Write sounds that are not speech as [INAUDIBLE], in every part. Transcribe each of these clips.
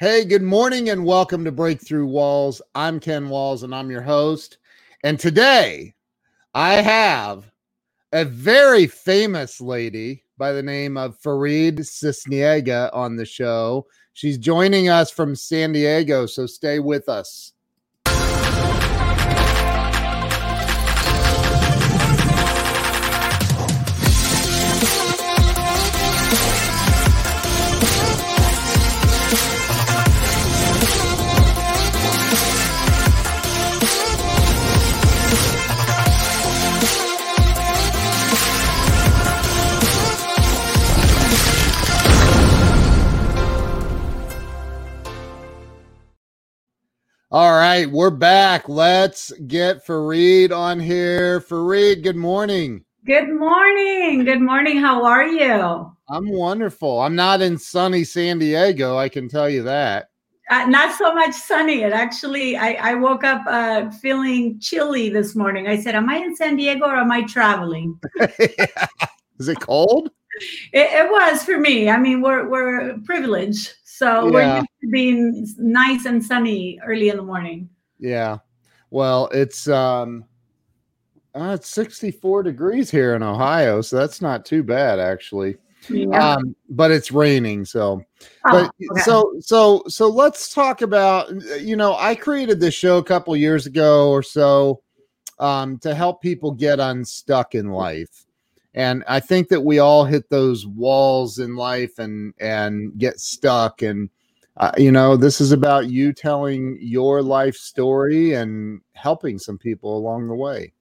Hey, good morning and welcome to Breakthrough Walls. I'm Ken Walls and I'm your host. And today I have a very famous lady by the name of Farid Sisniega on the show. She's joining us from San Diego, so stay with us. All right, we're back. Let's get Farid on here. Farid, good morning. Good morning. Good morning. How are you? I'm wonderful. I'm not in sunny San Diego, I can tell you that. Uh, not so much sunny. It actually, I, I woke up uh, feeling chilly this morning. I said, Am I in San Diego or am I traveling? [LAUGHS] Is it cold? It, it, was for me. I mean, we're, we're privileged. So yeah. we're used to being nice and sunny early in the morning. Yeah. Well, it's um uh, it's 64 degrees here in Ohio, so that's not too bad actually. Yeah. Um, but it's raining, so oh, but okay. so so so let's talk about you know, I created this show a couple years ago or so um to help people get unstuck in life and i think that we all hit those walls in life and and get stuck. And uh, you know this is about you telling your life story and helping some people along the way.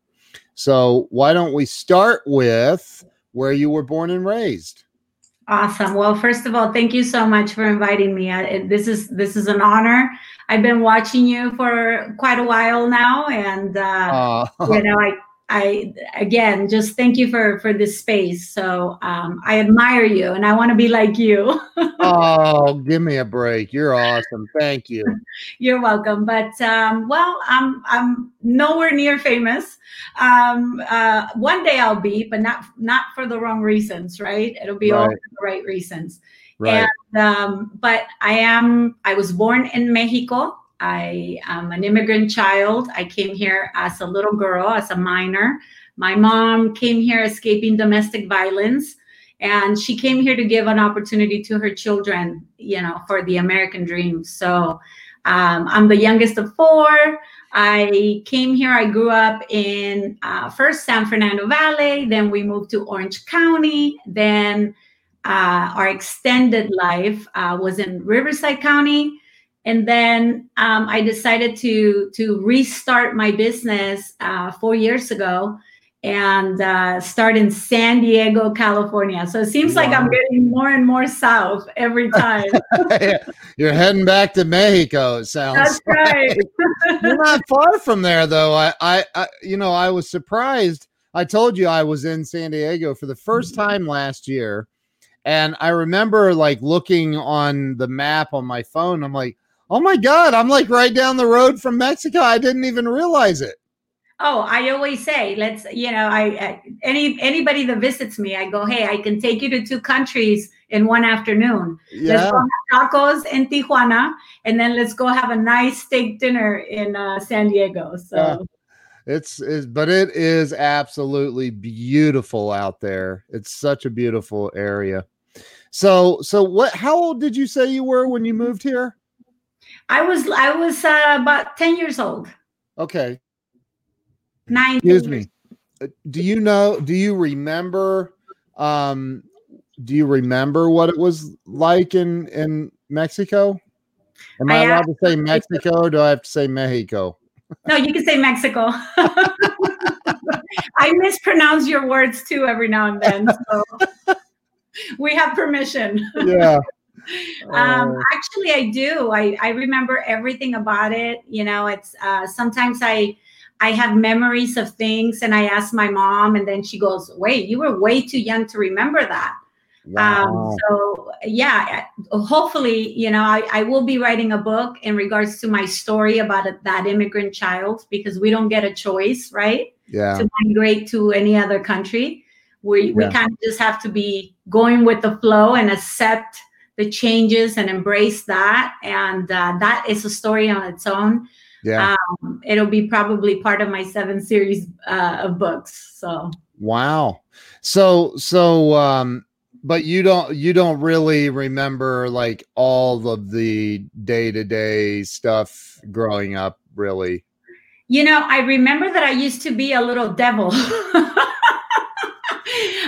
So why don't we start with where you were born and raised? Awesome. Well first of all thank you so much for inviting me. I, this is this is an honor. I've been watching you for quite a while now and uh, uh. you know i I again just thank you for for this space. So um, I admire you, and I want to be like you. [LAUGHS] oh, give me a break! You're awesome. Thank you. [LAUGHS] You're welcome. But um, well, I'm I'm nowhere near famous. Um, uh, one day I'll be, but not not for the wrong reasons, right? It'll be right. all for the right reasons. Right. And um, but I am. I was born in Mexico. I am an immigrant child. I came here as a little girl, as a minor. My mom came here escaping domestic violence, and she came here to give an opportunity to her children, you know, for the American dream. So um, I'm the youngest of four. I came here, I grew up in uh, first San Fernando Valley, then we moved to Orange County, then uh, our extended life uh, was in Riverside County and then um, I decided to to restart my business uh, four years ago and uh, start in San Diego, California. So it seems wow. like I'm getting more and more south every time. [LAUGHS] You're heading back to Mexico. It sounds. That's right. [LAUGHS] You're not far from there, though. I, I, I, you know, I was surprised. I told you I was in San Diego for the first mm-hmm. time last year, and I remember like looking on the map on my phone. I'm like oh my god i'm like right down the road from mexico. I didn't even realize it. Oh i always say let's you know I, I, any anybody that visits me i go hey i can take you to two countries in one afternoon. Yeah. let's go have tacos in tijuana and then let's go have a nice steak dinner in uh, san diego so. Yeah. It's, it's but it is absolutely beautiful out there. It's such a beautiful area. So so what how old did you say you were when you moved here I was I was uh, about ten years old. Okay. Nine. Excuse me. Uh, do you know? Do you remember? Um, do you remember what it was like in in Mexico? Am I, I allowed to say Mexico? Or do I have to say Mexico? No, you can say Mexico. [LAUGHS] I mispronounce your words too every now and then. So [LAUGHS] we have permission. yeah um, oh. actually, I do. I, I remember everything about it. You know, it's uh, sometimes I I have memories of things, and I ask my mom, and then she goes, "Wait, you were way too young to remember that." Um, wow. Um, so yeah, hopefully, you know, I, I will be writing a book in regards to my story about a, that immigrant child because we don't get a choice, right? Yeah. To migrate to any other country, we yeah. we kind of just have to be going with the flow and accept the changes and embrace that. And uh, that is a story on its own. Yeah. Um, it'll be probably part of my seven series uh, of books. So wow. So so um but you don't you don't really remember like all of the day-to-day stuff growing up really you know i remember that i used to be a little devil [LAUGHS]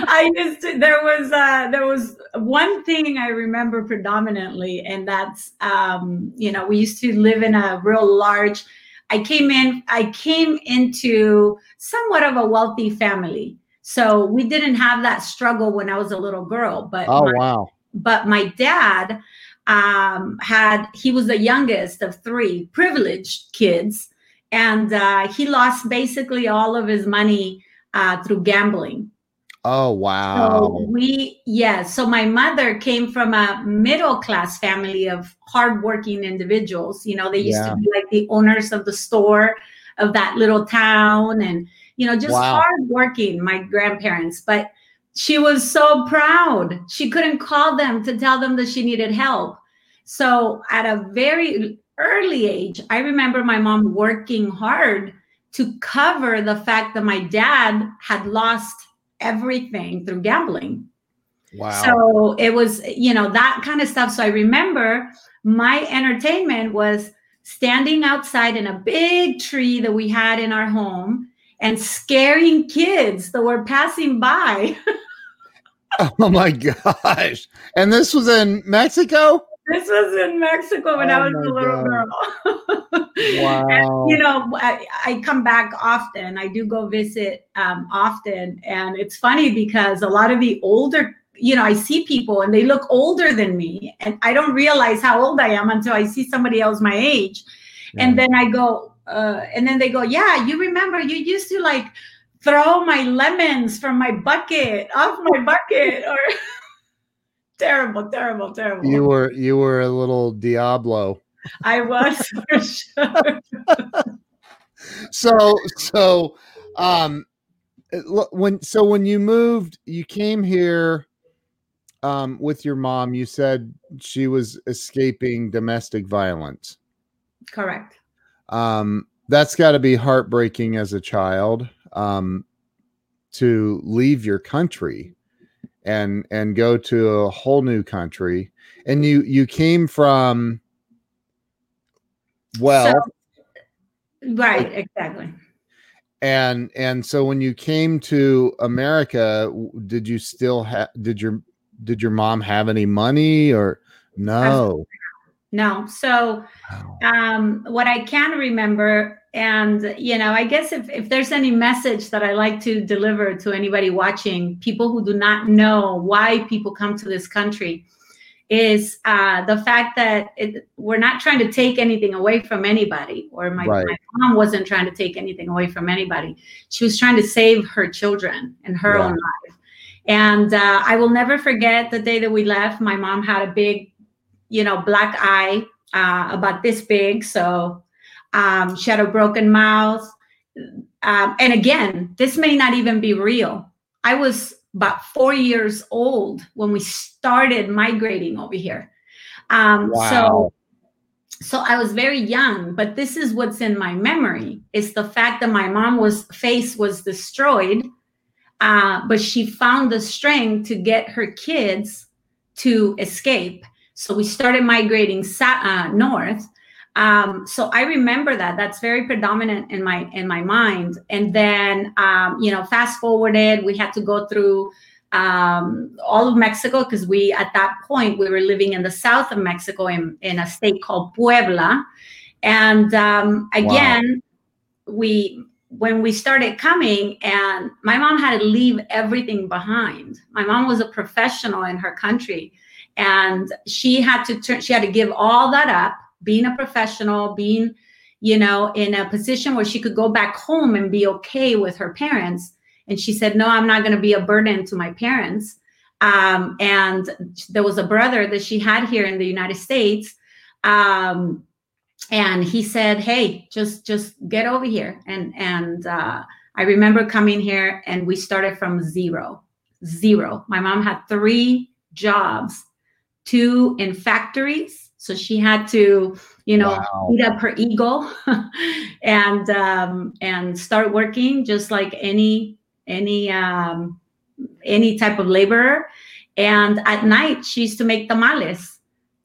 I used to, there was uh, there was one thing I remember predominantly, and that's um, you know we used to live in a real large. I came in I came into somewhat of a wealthy family, so we didn't have that struggle when I was a little girl. But oh my, wow! But my dad um, had he was the youngest of three privileged kids, and uh, he lost basically all of his money uh, through gambling. Oh wow. So we yeah, so my mother came from a middle class family of hardworking individuals. You know, they used yeah. to be like the owners of the store of that little town and you know, just wow. hardworking, my grandparents. But she was so proud. She couldn't call them to tell them that she needed help. So at a very early age, I remember my mom working hard to cover the fact that my dad had lost everything through gambling. Wow. So it was, you know, that kind of stuff. So I remember my entertainment was standing outside in a big tree that we had in our home and scaring kids that were passing by. [LAUGHS] oh my gosh. And this was in Mexico? This was in Mexico when oh I was a little God. girl. [LAUGHS] wow. And, you know, I, I, come back often. I do go visit um, often. And it's funny because a lot of the older, you know, I see people and they look older than me. And I don't realize how old I am until I see somebody else my age. Yeah. And then I go, uh, and then they go, Yeah, you remember you used to like throw my lemons from my bucket off my bucket or [LAUGHS] terrible, terrible, terrible. You were you were a little Diablo. I was [LAUGHS] for sure. so so um when so when you moved you came here um with your mom you said she was escaping domestic violence correct um that's got to be heartbreaking as a child um to leave your country and and go to a whole new country. And you you came from well so, right exactly. And and so when you came to america did you still have did your did your mom have any money or? No no. So um what i can remember and you know i guess if, if there's any message that i like to deliver to anybody watching people who do not know why people come to this country is uh, the fact that it, we're not trying to take anything away from anybody or my, right. my, mom wasn't trying to take anything away from anybody. She was trying to save her children and her yeah. own life. And uh, i will never forget the day that we left. My mom had a big you know black eye uh, about this big so um, she had a broken mouth. Um, and again, this may not even be real. I was about four years old when we started migrating over here. Um, wow. So, so I was very young, but this is what's in my memory: it's the fact that my mom was face was destroyed, uh, but she found the strength to get her kids to escape. So we started migrating sa- uh, north, um, so I remember that. That's very predominant in my in my mind. And then um, you know, fast forwarded, we had to go through um, all of Mexico because we at that point we were living in the south of Mexico in, in a state called Puebla. And um, again, wow. we when we started coming and my mom had to leave everything behind. My mom was a professional in her country and she had to turn she had to give all that up being a professional, being, you know, in a position where she could go back home and be okay with her parents. And she said, No, I'm not going to be a burden to my parents. Um, and there was a brother that she had here in the United States. Um, and he said, Hey, just just get over here. And and uh, I remember coming here and we started from zero, zero. My mom had three jobs two in factories. So she had to, you know, wow. eat up her ego [LAUGHS] and um, and start working just like any any um, any type of laborer. And at night, she used to make tamales.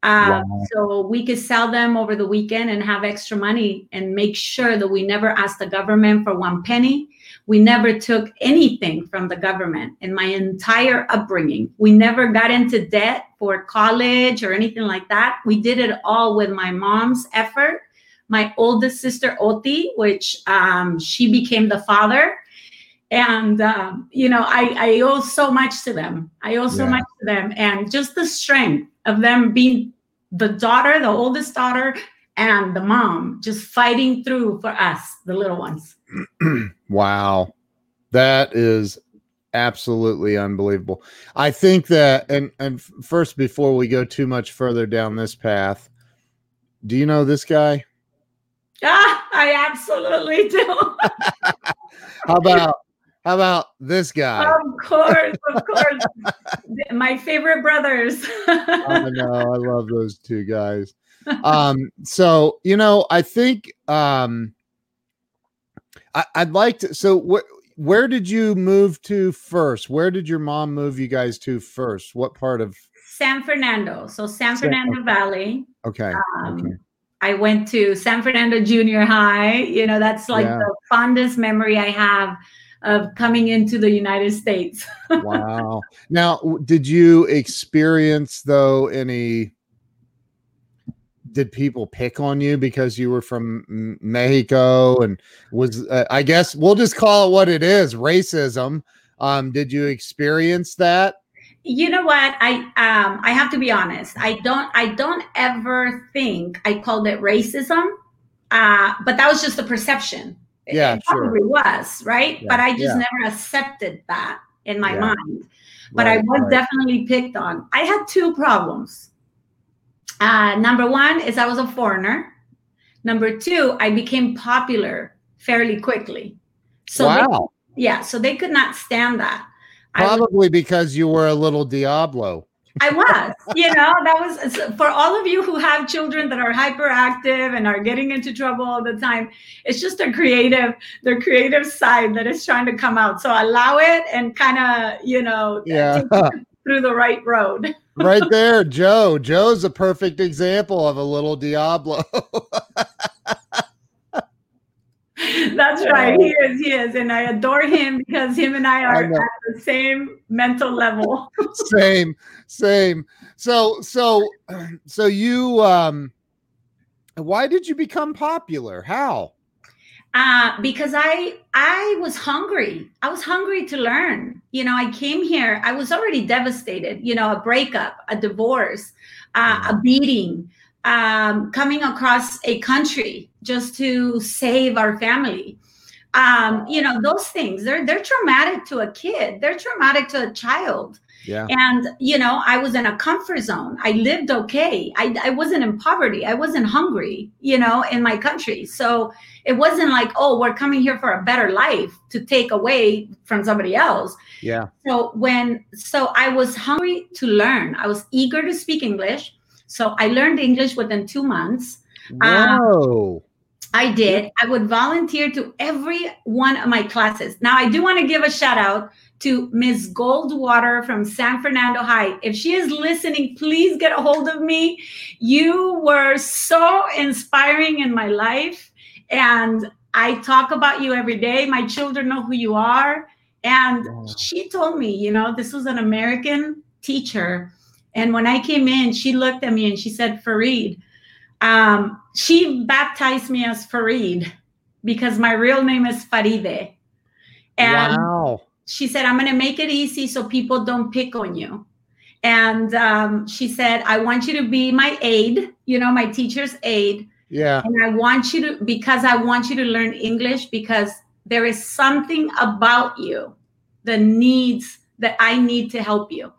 Uh, wow. So we could sell them over the weekend and have extra money and make sure that we never asked the government for one penny. We never took anything from the government in my entire upbringing. We never got into debt for college or anything like that. We did it all with my mom's effort. My oldest sister, Oti, which um, she became the father and um, you know I, I owe so much to them. I owe so yeah. much to them. And just the strength of them being the daughter the oldest daughter and the mom just fighting through for us the little ones. [CLEARS THROAT] Wow. That is absolutely unbelievable. I think that and and first before we go too much further down this path do you know this guy? Ah, i absolutely do. [LAUGHS] How about how about this guy? Of course, of [LAUGHS] course. My favorite brothers. I know. I love those two guys. [LAUGHS] Um, so you know, I think um I, would like to so what where did you move to first? Where did your mom move you guys to first? What part of San Fernando? So San Fernando San, Valley. Okay. Um, okay. I went to San Fernando Junior High. You know, that's like yeah. the fondest memory I have of coming into the United States. [LAUGHS] wow. Now, did you experience though any did people pick on you because you were from Mexico and was uh, I guess we'll just call it what it is, racism. Um did you experience that? You know what? I um I have to be honest. I don't I don't ever think I called it racism. Uh but that was just a perception yeah, it probably sure. was, right? Yeah, but I just yeah. never accepted that in my yeah. mind. But right, I was right. definitely picked on. I had two problems. Uh, number one is I was a foreigner. Number two, I became popular fairly quickly. So wow. They, yeah, so they could not stand that. Probably was, because you were a little Diablo. I was, you know, that was for all of you who have children that are hyperactive and are getting into trouble all the time. It's just a creative, their creative side that is trying to come out. So allow it and kind of, you know, yeah. through the right road. right there, Joe. Joe's a perfect example of a little Diablo. [LAUGHS] [LAUGHS] That's right. He is. He is. And I adore him because him and I are I at the same mental level. [LAUGHS] same, same. So, so, [CLEARS THROAT] so you, um, why did you become popular? How? Uh, because I I was hungry. I was hungry to learn. You know, I came here. I was already devastated. You know, a breakup, a divorce, uh, a beating, um, coming across a country just to save our family. Um, you know, those things they're they're traumatic to a kid. They're traumatic to a child. Yeah. And you know, I was in a comfort zone. I lived okay. I, I wasn't in poverty. I wasn't hungry, you know, in my country. So it wasn't like, oh, we're coming here for a better life to take away from somebody else. Yeah. So when so I was hungry to learn. I was eager to speak English. So I learned English within two months. Whoa. Um, I did. I would volunteer to every one of my classes. Now, I do want to give a shout out to Ms. Goldwater from San Fernando High. If she is listening, please get a hold of me. You were so inspiring in my life. And I talk about you every day. My children know who you are. And wow. she told me, you know, this was an American teacher and when I came in, she looked at me and she said, Farid, um, she baptized me as Farid because my real name is Faride. And wow. she said, I'm going to make it easy so people don't pick on you. And um, she said, I want you to be my aide, you know, my teacher's aide. Yeah. And I want you to, because I want you to learn English because there is something about you that needs, that I need to help you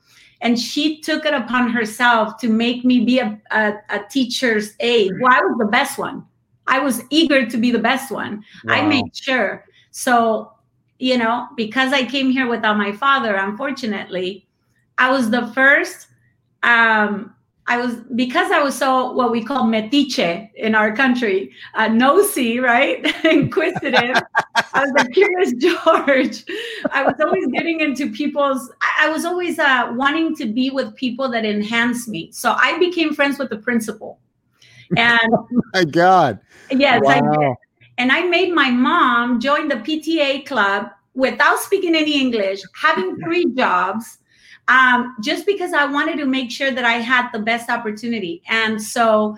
and she took it upon herself to make me be a, a, a teacher's aide. Well, I was the best one. I was eager to be the best one. Wow. I made sure. So, you know, because I came here without my father, unfortunately, I was the first um, I was because I was so what we call metiche in our country, uh, nosy, right, [LAUGHS] inquisitive. I was a curious George. I was always getting into people's. I, I was always uh, wanting to be with people that enhance me. So I became friends with the principal, and [LAUGHS] oh my God, yes, wow. I did. And I made my mom join the PTA club without speaking any English, having [LAUGHS] three jobs um, just because I wanted to make sure that I had the best opportunity. And so,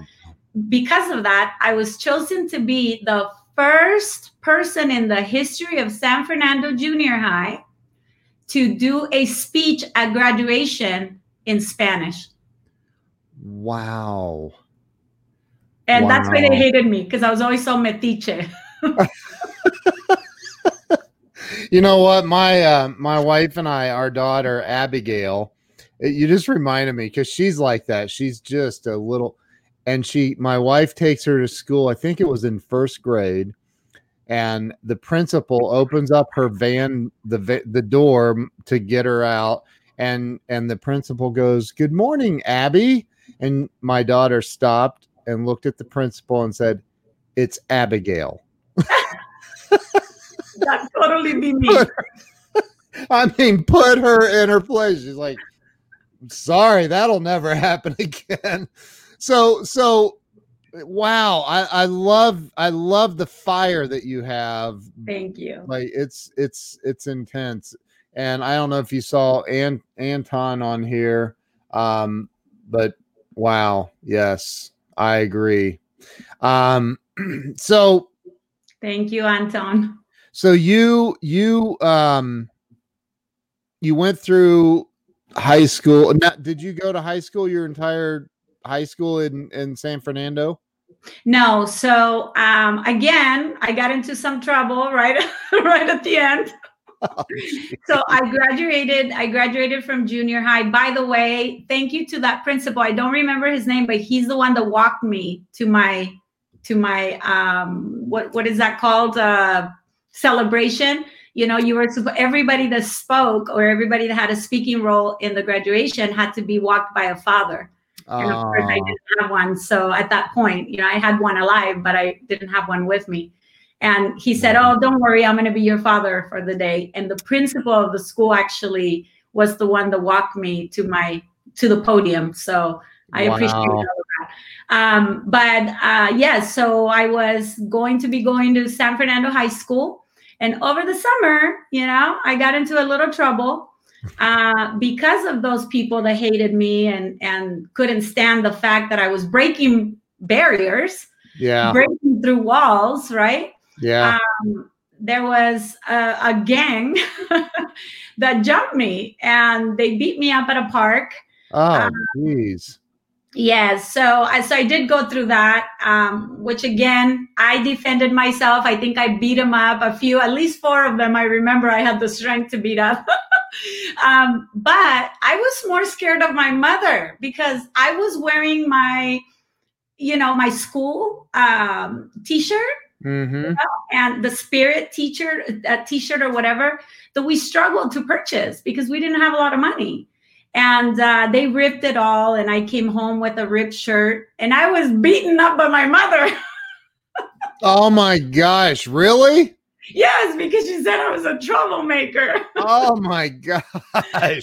because of that, I was chosen to be the first person in the history of San Fernando Junior High to do a speech at graduation in Spanish. Wow. And wow. that's why they hated me because I was always so metiche. [LAUGHS] you know what? My uh, my wife and I, our daughter Abigail, it, you just reminded me because she's like that. She's just a little, and she, my wife takes her to school. I think it was in first grade, and the principal opens up her van, the the door to get her out, and and the principal goes, "Good morning, Abby," and my daughter stopped and looked at the principal and said, "It's Abigail." [LAUGHS] that totally be me. [LAUGHS] I mean, put her in her place. She's like, sorry, that'll never happen [LAUGHS] again. So, so wow, I, I love, I love the fire that you have. Thank you. Like it's, it's, it's intense. And I don't know if you saw An- Anton on here, um, but wow, yes, I agree. Um, [CLEARS THROAT] so thank you, Anton. So you you um you went through high school. Now, did you go to high school your entire high school in in San Fernando? No. So um again, I got into some trouble right [LAUGHS] right at the end. Oh, [LAUGHS] so I graduated. I graduated from junior high. By the way, thank you to that principal. I don't remember his name, but he's the one that walked me to my to my um what what is that called? Uh celebration. You know you were everybody that spoke or everybody that had a speaking role in the graduation had to be walked by a father. And of course i didn't have one. So at that point you know i had one alive but i didn't have one with me. And he said oh don't worry. I'm going to be your father for the day. And the principal of the school actually was the one that walked me to my to the podium. So i wow. appreciate that. Um, but uh, yes yeah, so i was going to be going to san fernando high school and over the summer, you know, I got into a little trouble uh, because of those people that hated me and and couldn't stand the fact that I was breaking barriers, yeah, breaking through walls, right? Yeah. Um, there was a, a gang [LAUGHS] that jumped me and they beat me up at a park. Oh, jeez. Um, Yes, so I so I did go through that, um, which again I defended myself. I think I beat him up a few, at least four of them. I remember I had the strength to beat up. [LAUGHS] um, but I was more scared of my mother because I was wearing my, you know, my school um, T-shirt, mm-hmm. you know, and the spirit teacher, a T-shirt or whatever that we struggled to purchase because we didn't have a lot of money and uh, they ripped it all and i came home with a ripped shirt and i was beaten up by my mother. [LAUGHS] Oh my gosh really? Yes because she said i was a troublemaker. Oh my gosh. [LAUGHS]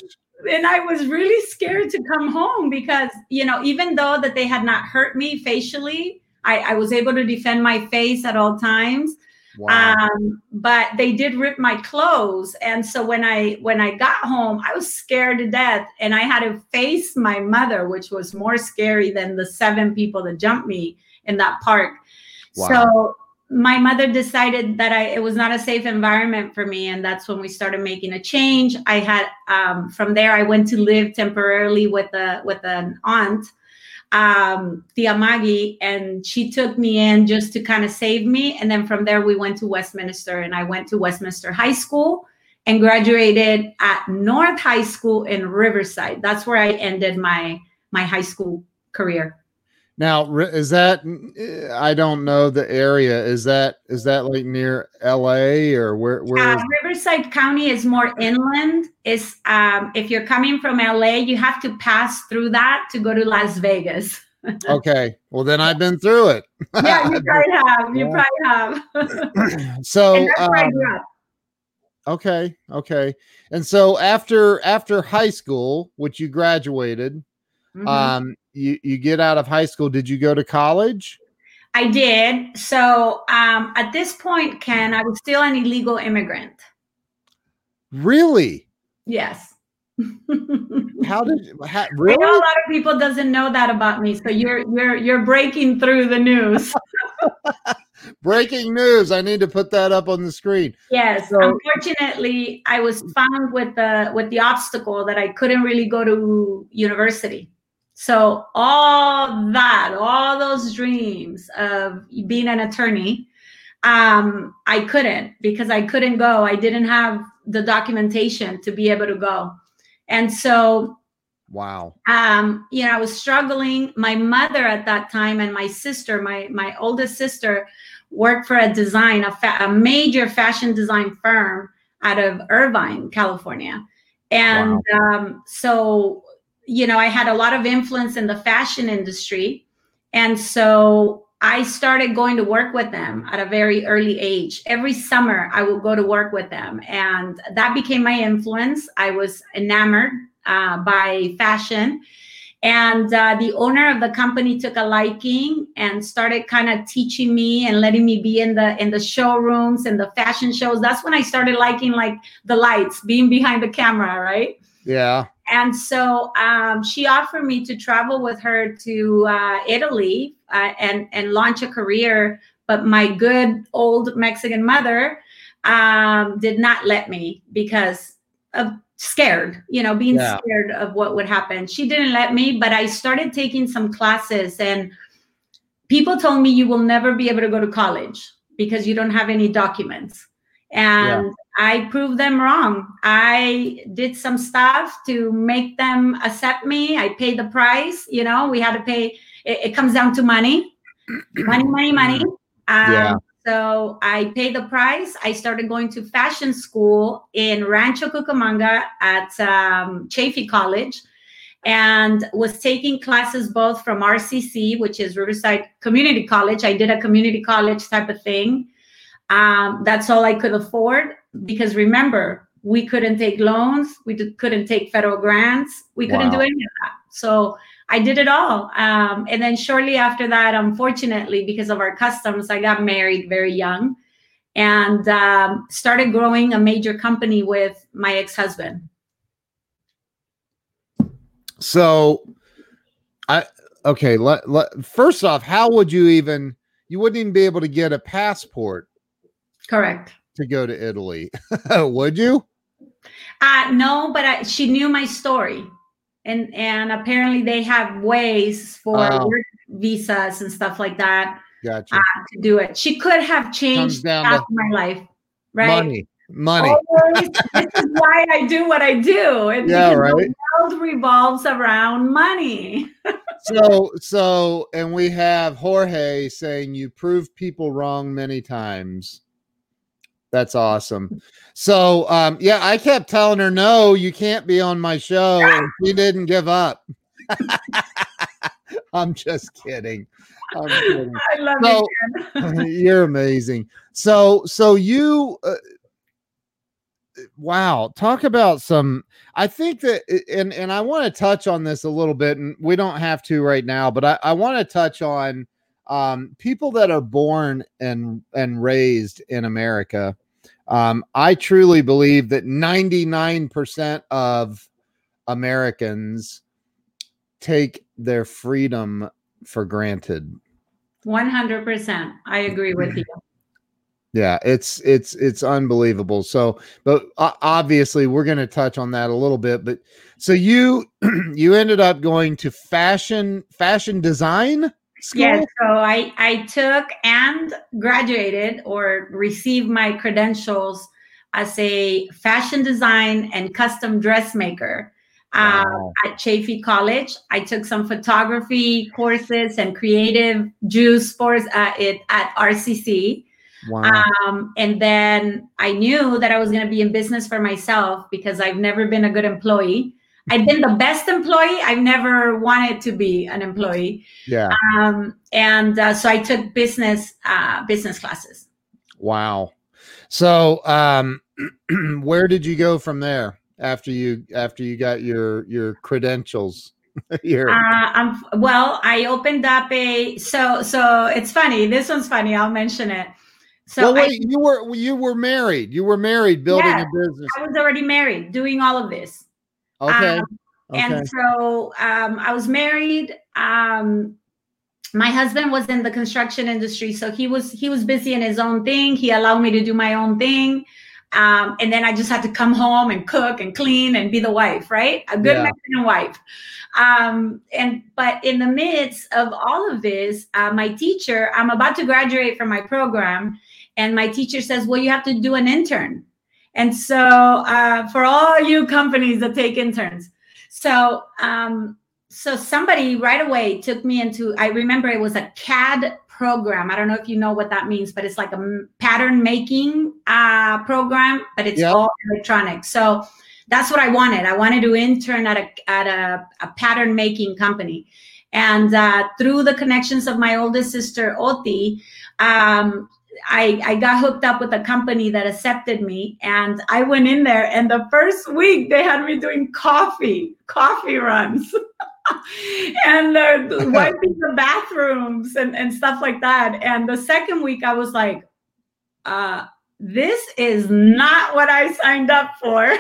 And i was really scared to come home because you know even though that they had not hurt me facially I, I was able to defend my face at all times Wow. Um, but they did rip my clothes, and so when I when I got home, I was scared to death, and I had to face my mother, which was more scary than the seven people that jumped me in that park. Wow. So my mother decided that I it was not a safe environment for me, and that's when we started making a change. I had um, from there I went to live temporarily with a with an aunt um, Tia Maggie, and she took me in just to kind of save me. And then from there, we went to Westminster, and I went to Westminster High School and graduated at North High School in Riverside. That's where I ended my my high school career. Now, is that I don't know the area. Is that is that like near L.A. or where? Where uh, Riverside County is more inland. Is um, if you're coming from L.A., you have to pass through that to go to Las Vegas. [LAUGHS] okay, well then I've been through it. yeah, you [LAUGHS] probably have. You probably have. [CLEARS THROAT] so. Um, okay, okay, and so after after high school, which you graduated, mm-hmm. um, you you get out of high school. Did you go to college? I did. So um at this point ken i was still an illegal immigrant. Really? Yes. [LAUGHS] How did how, really? I know a lot of people doesn't know that about me so you're you're you're breaking through the news. [LAUGHS] Breaking news. I need to put that up on the screen. Yes so, unfortunately i was found with the with the obstacle that i couldn't really go to university so all that, all those dreams of being an attorney, um, I couldn't because I couldn't go. I didn't have the documentation to be able to go. And so Wow. Um, you know, I was struggling. My mother at that time and my sister, my my oldest sister, worked for a design, a, fa- a major fashion design firm out of Irvine, California. And wow. um, so you know, I had a lot of influence in the fashion industry. And so I started going to work with them at a very early age. Every summer, I would go to work with them. And that became my influence. I was enamored uh, by fashion. And uh, the owner of the company took a liking and started kind of teaching me and letting me be in the in the showrooms and the fashion shows. That's when I started liking like the lights, being behind the camera, right? Yeah. And so um, she offered me to travel with her to uh, Italy uh, and and launch a career. But my good old Mexican mother um, did not let me because of scared, you know, being yeah. scared of what would happen. She didn't let me, but I started taking some classes and people told me you will never be able to go to college because you don't have any documents. And yeah. I proved them wrong. I did some stuff to make them accept me. I paid the price. You know, we had to pay. It, it comes down to money, [CLEARS THROAT] money, money, money. Um, yeah. So I paid the price. I started going to fashion school in Rancho Cucamonga at um, Chaffey College and was taking classes both from RCC, which is Riverside Community College. I did a community college type of thing. Um, that's all I could afford because remember, we couldn't take loans, we did, couldn't take federal grants, we couldn't wow. do any of that. So I did it all. Um, and then shortly after that, unfortunately, because of our customs, I got married very young and um, started growing a major company with my ex husband. So, I okay. Let, let, first off, how would you even? You wouldn't even be able to get a passport. Correct to go to Italy. [LAUGHS] Would you? Uh, no, but I, she knew my story, and and apparently they have ways for work visas and stuff like that. Gotcha. Uh, to do it, she could have changed half my life, right? Money, money. Always, this is why I do what I do. And yeah, right. The world revolves around money. [LAUGHS] so, so, and we have Jorge saying you prove people wrong many times. That's awesome. So, um, yeah, I kept telling her, no, you can't be on my show. And she didn't give up. [LAUGHS] I'm just kidding. I'm kidding. I love so, you. [LAUGHS] you're amazing. So, so you, uh, wow, talk about some. I think that, and and I want to touch on this a little bit, and we don't have to right now, but I, I want to touch on um, people that are born and and raised in America um, I truly believe that 99% of Americans take their freedom for granted. 100%. I agree with you. Yeah, it's it's it's unbelievable. So, but uh, obviously we're going to touch on that a little bit, but so you [CLEARS THROAT] you ended up going to fashion fashion design? School? Yes, so I, I took and graduated or received my credentials as a fashion design and custom dressmaker uh, wow. at Chaffey College. I took some photography courses and creative juice course uh, it, at RCC. Wow. Um, and then I knew that I was going to be in business for myself because I've never been a good employee. I've been the best employee. I've never wanted to be an employee. Yeah. Um, and uh, so I took business uh, business classes. Wow. So um, [CLEARS THROAT] where did you go from there after you after you got your your credentials? [LAUGHS] Here. Uh, well, I opened up a so so it's funny. This one's funny. I'll mention it. So well, wait, I, you were you were married. You were married, building a business. I was already married, doing all of this. Okay. Um, okay. And so um, I was married. Um, my husband was in the construction industry, so he was he was busy in his own thing. He allowed me to do my own thing. Um, and then I just had to come home and cook and clean and be the wife, right? A good yeah. Mexican wife. Um, and but in the midst of all of this, uh, my teacher, I'm about to graduate from my program, and my teacher says, "Well, you have to do an intern." And so, uh, for all you companies that take interns, so um, so somebody right away took me into. I remember it was a CAD program. I don't know if you know what that means, but it's like a pattern making uh, program, but it's yep. all electronic. So that's what I wanted. I wanted to intern at a at a, a pattern making company, and uh, through the connections of my oldest sister Oti, um, I, I got hooked up with a company that accepted me and I went in there and the first week they had me doing coffee, coffee runs. [LAUGHS] and uh, wiping the bathrooms and, and stuff like that. And the second week I was like, uh, this is not what I signed up for. [LAUGHS]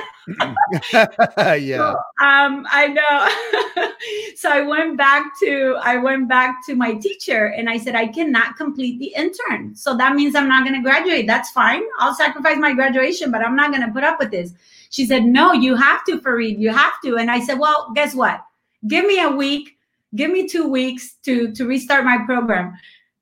[LAUGHS] yeah. So, um, I know. [LAUGHS] so I went back to I went back to my teacher and I said I cannot complete the intern. So that means I'm not going to graduate. That's fine. I'll sacrifice my graduation, but I'm not going to put up with this. She said, "No, you have to, Farid. You have to." And I said, "Well, guess what? Give me a week. Give me two weeks to to restart my program."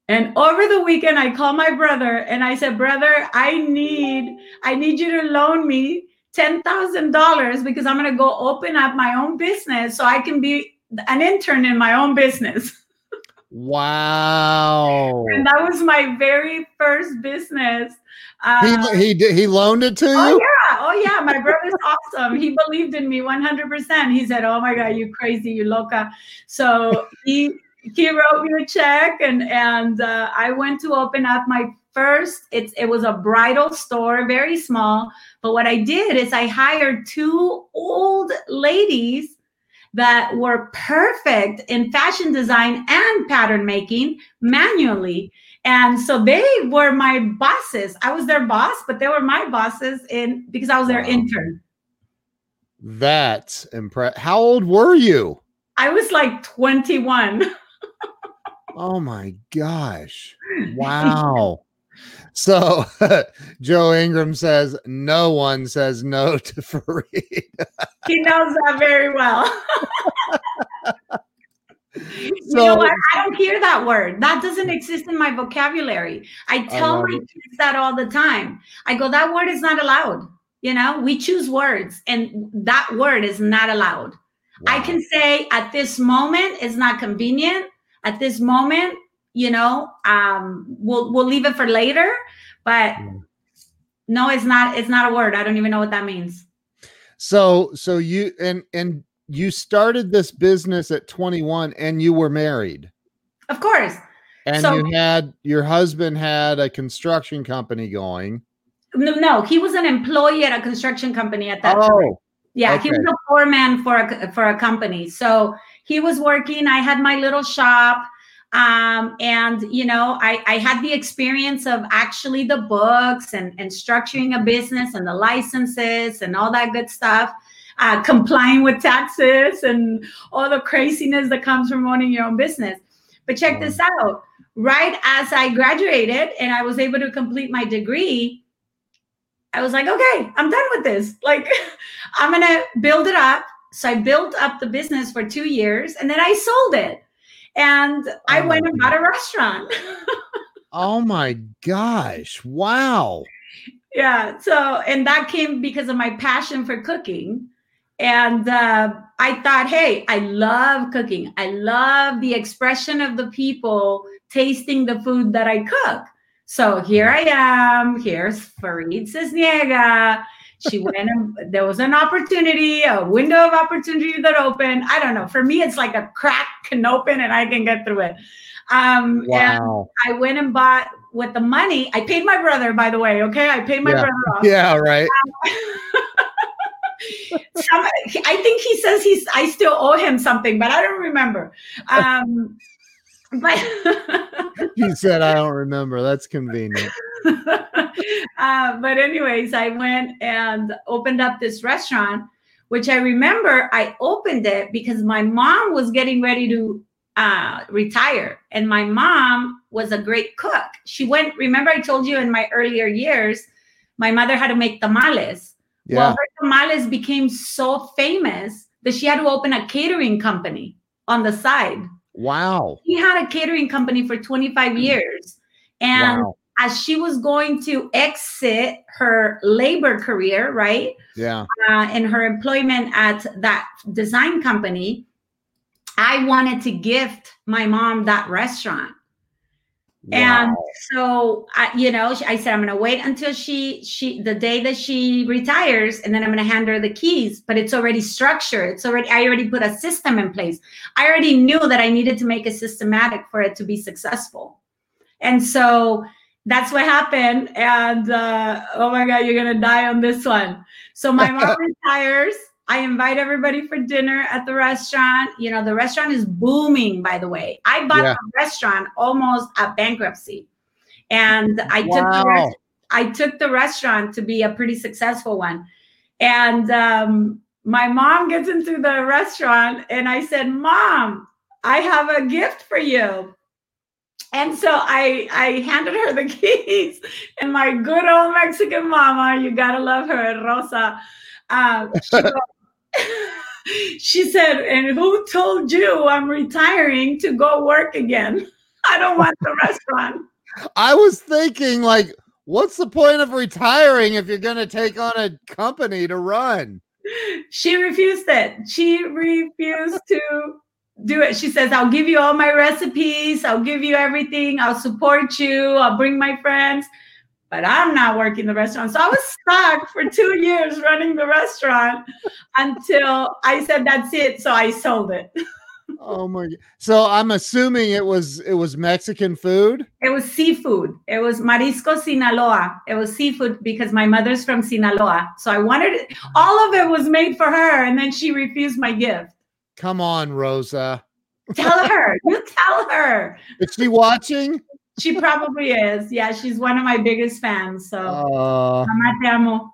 And over the weekend, I called my brother and I said, "Brother, I need I need you to loan me ten thousand dollars because I'm going to go open up my own business so I can be an intern in my own business." Wow! And that was my very first business. Uh, he he he loaned it to oh, you. Oh yeah, oh yeah. My brother's [LAUGHS] awesome. He believed in me 100. percent He said, "Oh my God, you crazy, you loca." So he he wrote me a check and and uh, i went to open up my first it's it was a bridal store very small. But what i did is i hired two old ladies that were perfect in fashion design and pattern making manually. And so they were my bosses. I was their boss but they were my bosses in because i was their wow. intern. That's impressive how old were you? I was like 21 [LAUGHS] Oh my gosh. [LAUGHS] Wow. so [LAUGHS] Joe Ingram says no one says no to [LAUGHS] Farid. he knows that very well. so, you know what? I don't hear that word. That doesn't exist in my vocabulary. I tell I my it. kids that all the time. I go, that word is not allowed. You know, we choose words, and that word is not allowed. Wow. I can say at this moment it's not convenient at this moment you know um we'll we'll leave it for later but mm. no it's not it's not a word. I don't even know what that means. So so you and and you started this business at 21 and you were married. Of course. And so, you had your husband had a construction company going. No no he was an employee at a construction company at that oh, time yeah okay. he was a foreman for a for a company. So he was working i had my little shop um, and you know I, I had the experience of actually the books and, and structuring a business and the licenses and all that good stuff uh, complying with taxes and all the craziness that comes from owning your own business. But check this out. Right as i graduated and i was able to complete my degree i was like okay i'm done with this. Like [LAUGHS] i'm gonna build it up so I built up the business for two years and then I sold it. And I oh went and bought a restaurant. [LAUGHS] oh my gosh. Wow. Yeah. So, and that came because of my passion for cooking. and uh, I thought, hey, I love cooking. I love the expression of the people tasting the food that I cook. So here I am. Here's Farid Sisniega. She went and there was an opportunity, a window of opportunity that opened. I don't know. For me, it's like a crack can open and I can get through it. Um, wow. And I went and bought with the money. I paid my brother, by the way. Okay. I paid my yeah. brother off. Yeah, right. Um, [LAUGHS] Some, I think he says he's I still owe him something, but I don't remember. Um, but [LAUGHS] he said I don't remember. That's convenient. [LAUGHS] uh, but anyways, I went and opened up this restaurant, which I remember I opened it because my mom was getting ready to uh, retire, and my mom was a great cook. She went. Remember, I told you in my earlier years, my mother had to make tamales. Yeah. Well, her tamales became so famous that she had to open a catering company on the side. Wow. She had a catering company for 25 years. And wow. As she was going to exit her labor career, right? Yeah. Uh, in her employment at that design company, I wanted to gift my mom that restaurant. Wow. And so, I, you know, I said I'm going to wait until she she the day that she retires, and then I'm going to hand her the keys. But it's already structured. It's already I already put a system in place. I already knew that I needed to make it systematic for it to be successful, and so that's what happened. And uh, oh my God, you're going to die on this one. So my [LAUGHS] mom retires. I invite everybody for dinner at the restaurant. You know, the restaurant is booming, by the way. I bought yeah. the restaurant almost at bankruptcy. And I wow. took the rest- I took the restaurant to be a pretty successful one. And um, my mom gets into the restaurant and I said, Mom, I have a gift for you. And so I I handed her the [LAUGHS] keys, and my good old Mexican mama, you gotta love her, Rosa. Uh, she goes, [LAUGHS] [LAUGHS] she said, And who told you I'm retiring to go work again? I don't want the restaurant. I was thinking, like, what's the point of retiring if you're to take on a company to run? She refused it. She refused to do it. She says, I'll give you all my recipes. I'll give you everything. I'll support you. I'll bring my friends but I'm not working the restaurant. So I was stuck for two [LAUGHS] years running the restaurant until I said that's it. So I sold it. [LAUGHS] oh my so i'm assuming it was it was mexican food it was seafood it was marisco sinaloa it was seafood because my mother's from sinaloa so i wanted it all of it was made for her and then she refused my gift come on rosa tell her you tell her is she watching she probably is. Yeah, she's one of my biggest fans. So, uh, Mama te amo.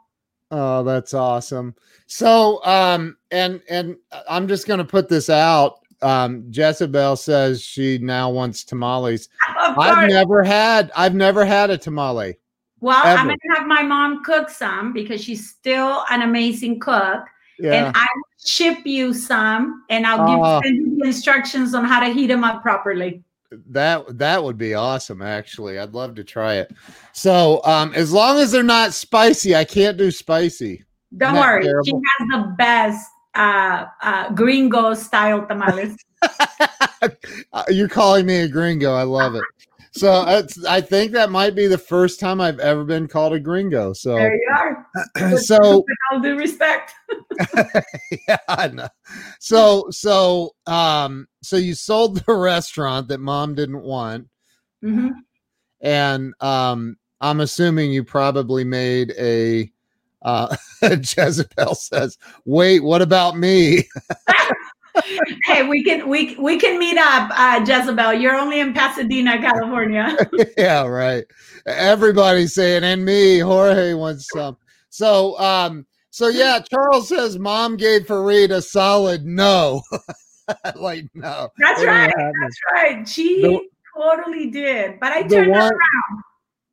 Oh, that's awesome. So, um, and and I'm just gonna put this out. Um, Jezebel says she now wants tamales. I've never had. I've never had a tamale. Well, ever. I'm gonna have my mom cook some because she's still an amazing cook. Yeah. And I ship you some, and I'll give uh, you the instructions on how to heat them up properly. That that would be awesome actually. I'd love to try it. So um as long as they're not spicy i can't do spicy. Don't worry. Terrible? she has the best uh uh gringo style tamales. [LAUGHS] You're calling me a gringo. I love it so I think that might be the first time I've ever been called a gringo. So there you are. [CLEARS THROAT] so with all due respect. [LAUGHS] [LAUGHS] yeah, I know. So so um so you sold the [LAUGHS] restaurant that mom didn't want. Mm-hmm. And um I'm assuming you probably made a uh Jezebel says, wait, what about me? Hey, we can we we can meet up, uh, Jezebel. You're only in Pasadena, California. [LAUGHS] yeah, right. Everybody's saying, and me, Jorge wants some. So, um, so yeah, Charles says mom gave Faride a solid no. [LAUGHS] like no. That's right. That's right. She the, totally did. But I turned one, around.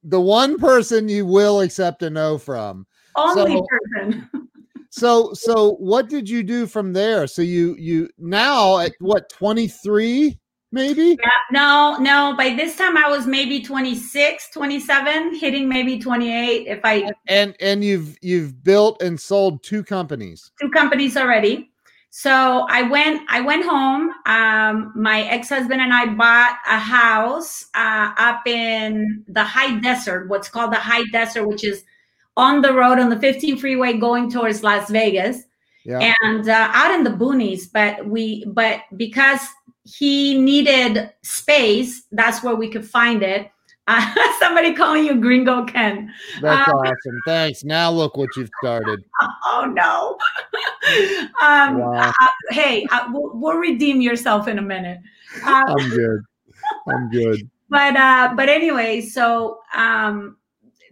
The one person you will accept a no from. Only so, person [LAUGHS] so so what did you do from there so you you now at what 23 maybe? Yeah, no, no. By this time I was maybe 26, 27, hitting maybe 28 if I And and you've you've built and sold two companies. Two companies already. So I went I went home. Um, my ex-husband and I bought a house uh, up in the high desert, what's called the high desert, which is on the road on the 15 freeway going towards Las Vegas. Yeah. And uh, out in the boonies, but we but because he needed space, that's where we could find it. Uh, [LAUGHS] somebody calling you Gringo Ken. That's um, awesome. Thanks. Now look what you've started. [LAUGHS] Oh no. [LAUGHS] um, wow. uh, hey, uh, we'll, we'll, redeem yourself in a minute. I'm good. I'm good. But uh, but anyway, so um,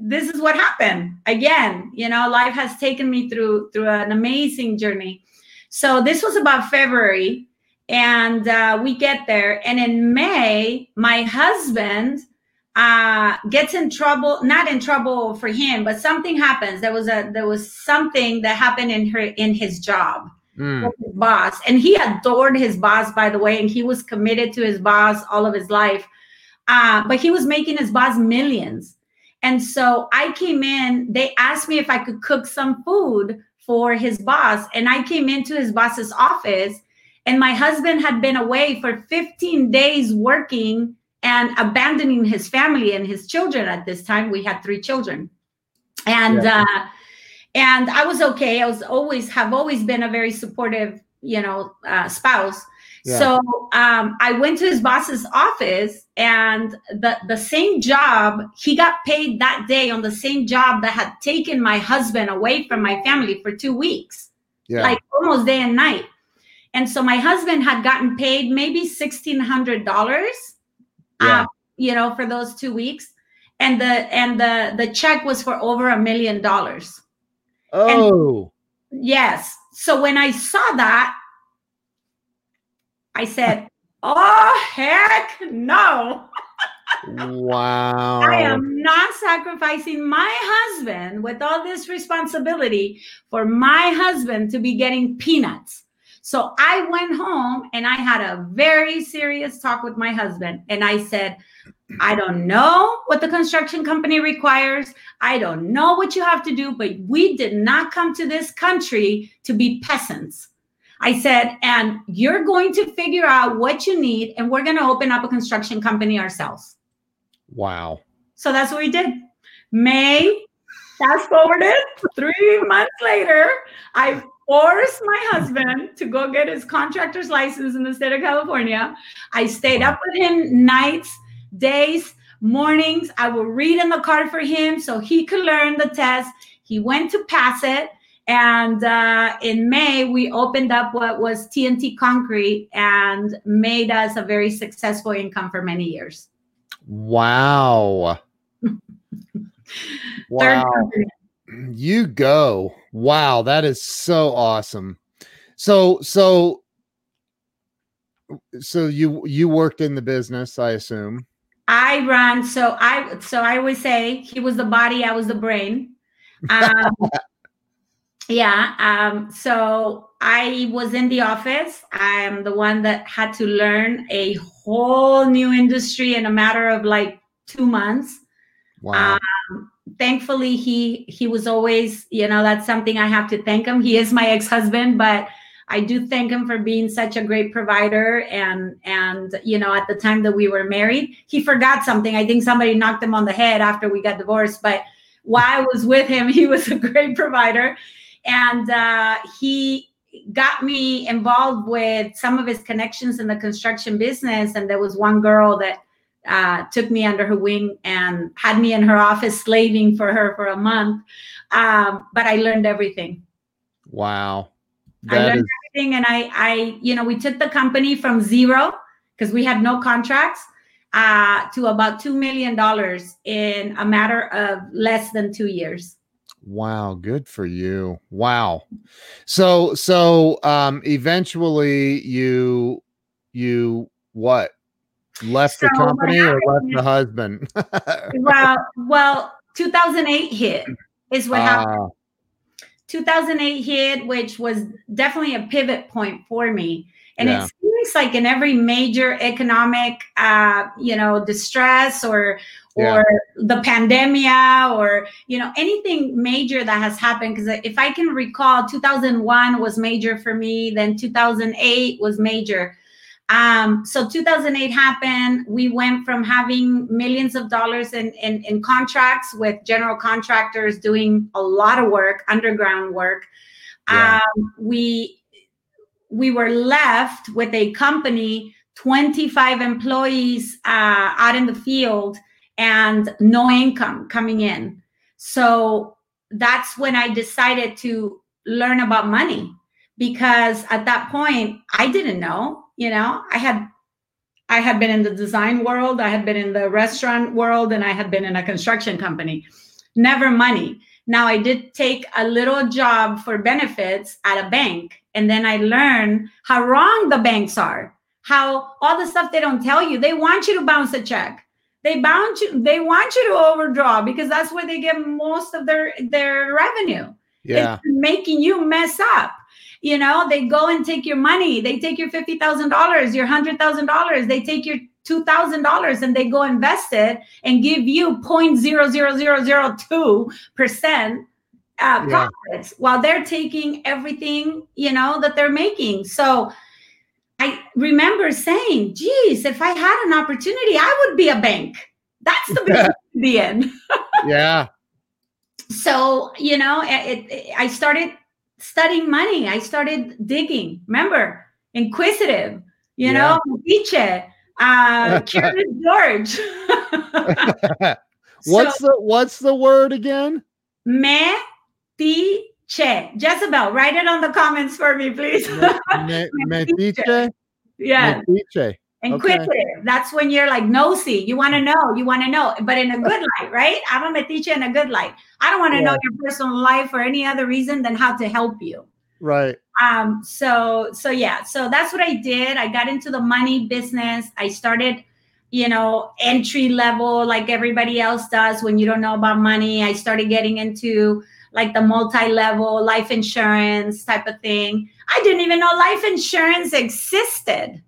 this is what happened. Again, you know, life has taken me through through an amazing journey. So this was about February, and uh, we get there, and in May, my husband uh, gets in trouble. Not in trouble for him, but something happens. There was a there was something that happened in her in his job. Mm. His boss, and he adored his boss, by the way, and he was committed to his boss all of his life. Uh, but he was making his boss millions and so I came in, they asked me if I could cook some food for his boss. And I came into his boss's office, and my husband had been away for 15 days working and abandoning his family and his children at this time. We had three children. And yeah. uh, and I was okay. I was always have always been a very supportive, you know, uh, spouse. So um, I went to his boss's office, and the the same job he got paid that day on the same job that had taken my husband away from my family for two weeks, yeah. like almost day and night. And so my husband had gotten paid maybe sixteen hundred dollars, yeah. uh, you know, for those two weeks, and the and the the check was for over a million dollars. Oh, and yes. So when I saw that, I said, Oh, heck no. wow. I am not sacrificing my husband with all this responsibility for my husband to be getting peanuts. So I went home and I had a very serious talk with my husband. And I said, I don't know what the construction company requires. I don't know what you have to do, but we did not come to this country to be peasants. I said, and you're going to figure out what you need, and we're going to open up a construction company ourselves. Wow. So that's what we did. May, fast forwarded, three months later, I forced my husband to go get his contractor's license in the state of California. I stayed up with him nights, days, mornings. I would read in the car for him so he could learn the test. He went to pass it. And uh, in May, we opened up what was TNT Concrete and made us a very successful income for many years. Wow. [LAUGHS] wow. You go. Wow, that is so awesome. So so so you you worked in the business, I assume. I run so I so I always say he was the body, I was the brain. [LAUGHS] Um, yeah. Um, so I was in the office. I am the one that had to learn a whole new industry in a matter of like two months. Wow. Um, thankfully, he he was always, you know, that's something I have to thank him. He is my ex-husband, but I do thank him for being such a great provider. And and you know, at the time that we were married, he forgot something. I think somebody knocked him on the head after we got divorced, but while I was with him, he was a great provider and uh, he got me involved with some of his connections in the construction business. And there was one girl that uh, took me under her wing and had me in her office slaving for her for a month. Um, but I learned everything. Wow. That I learned is- everything. And I, I, you know, we took the company from zero because we had no contracts uh, to about $2 million in a matter of less than two years. Wow, good for you. Wow. So so um eventually you you what? Left so the company or left the husband? [LAUGHS] well, well, 2008 hit is what uh, happened. 2008 hit which was definitely a pivot point for me. And yeah. it seems like in every major economic, uh, you know, distress or or yeah. the pandemic or you know anything major that has happened because if i can recall 2001 was major for me then 2008 was major um, so 2008 happened we went from having millions of dollars in, in, in contracts with general contractors doing a lot of work underground work yeah. um, we we were left with a company 25 employees uh, out in the field and no income coming in. So that's when I decided to learn about money because at that point I didn't know, you know, I had I had been in the design world, I had been in the restaurant world and I had been in a construction company. Never money. Now I did take a little job for benefits at a bank and then I learned how wrong the banks are. How all the stuff they don't tell you, they want you to bounce a check they bound you they want you to overdraw because that's where they get most of their their revenue. Yeah. it's making you mess up. You know they go and take your money. They take your $50000 your $100000 they take your $2000 and they go invest it and give you 0.00002 percent uh, profits yeah. while they're taking everything you know that they're making. So I remember saying, geez, if I had an opportunity, I would be a bank. That's the business to be in. yeah. [LAUGHS] So, you know, it, it, I started studying money. I started digging. Remember, inquisitive, you yeah. know, Medice, uh, [LAUGHS] Curious George. [LAUGHS] what's so, the what's the word again? Me, ti, Che. Jezebel, write it on the comments for me, please. Me, metiche? [LAUGHS] Yeah. Metiche. Inquisitive. Okay. That's when you're like nosy. You want to know. You want to know, but in a good light, right? I'm a metiche in a good light. I don't want to yeah. know your personal life for any other reason than how to help you. Right. Um. So so yeah. So that's what I did. I got into the money business. I started you know, entry level like everybody else does when you don't know about money. I started getting into like the multi-level life insurance type of thing. I didn't even know life insurance existed.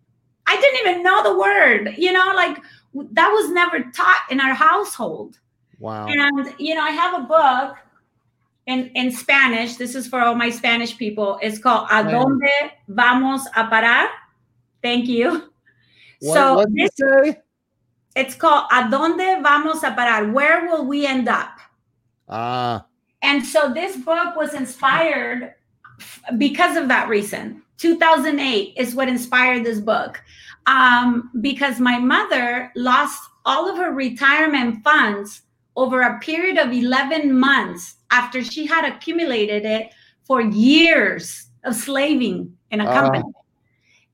I didn't even know the word, you know, like that was never taught in our household. Wow. And you know, I have a book in in Spanish. This is for all my Spanish people. It's called A Donde Vamos a Parar. Thank you. What, so this? It's called A Donde Vamos a Parar. Where will we end up? Ah. And so this book was inspired because of that reason. 2008 is what inspired this book um, because my mother lost all of her retirement funds over a period of 11 months after she had accumulated it for years of slaving in a company. Uh.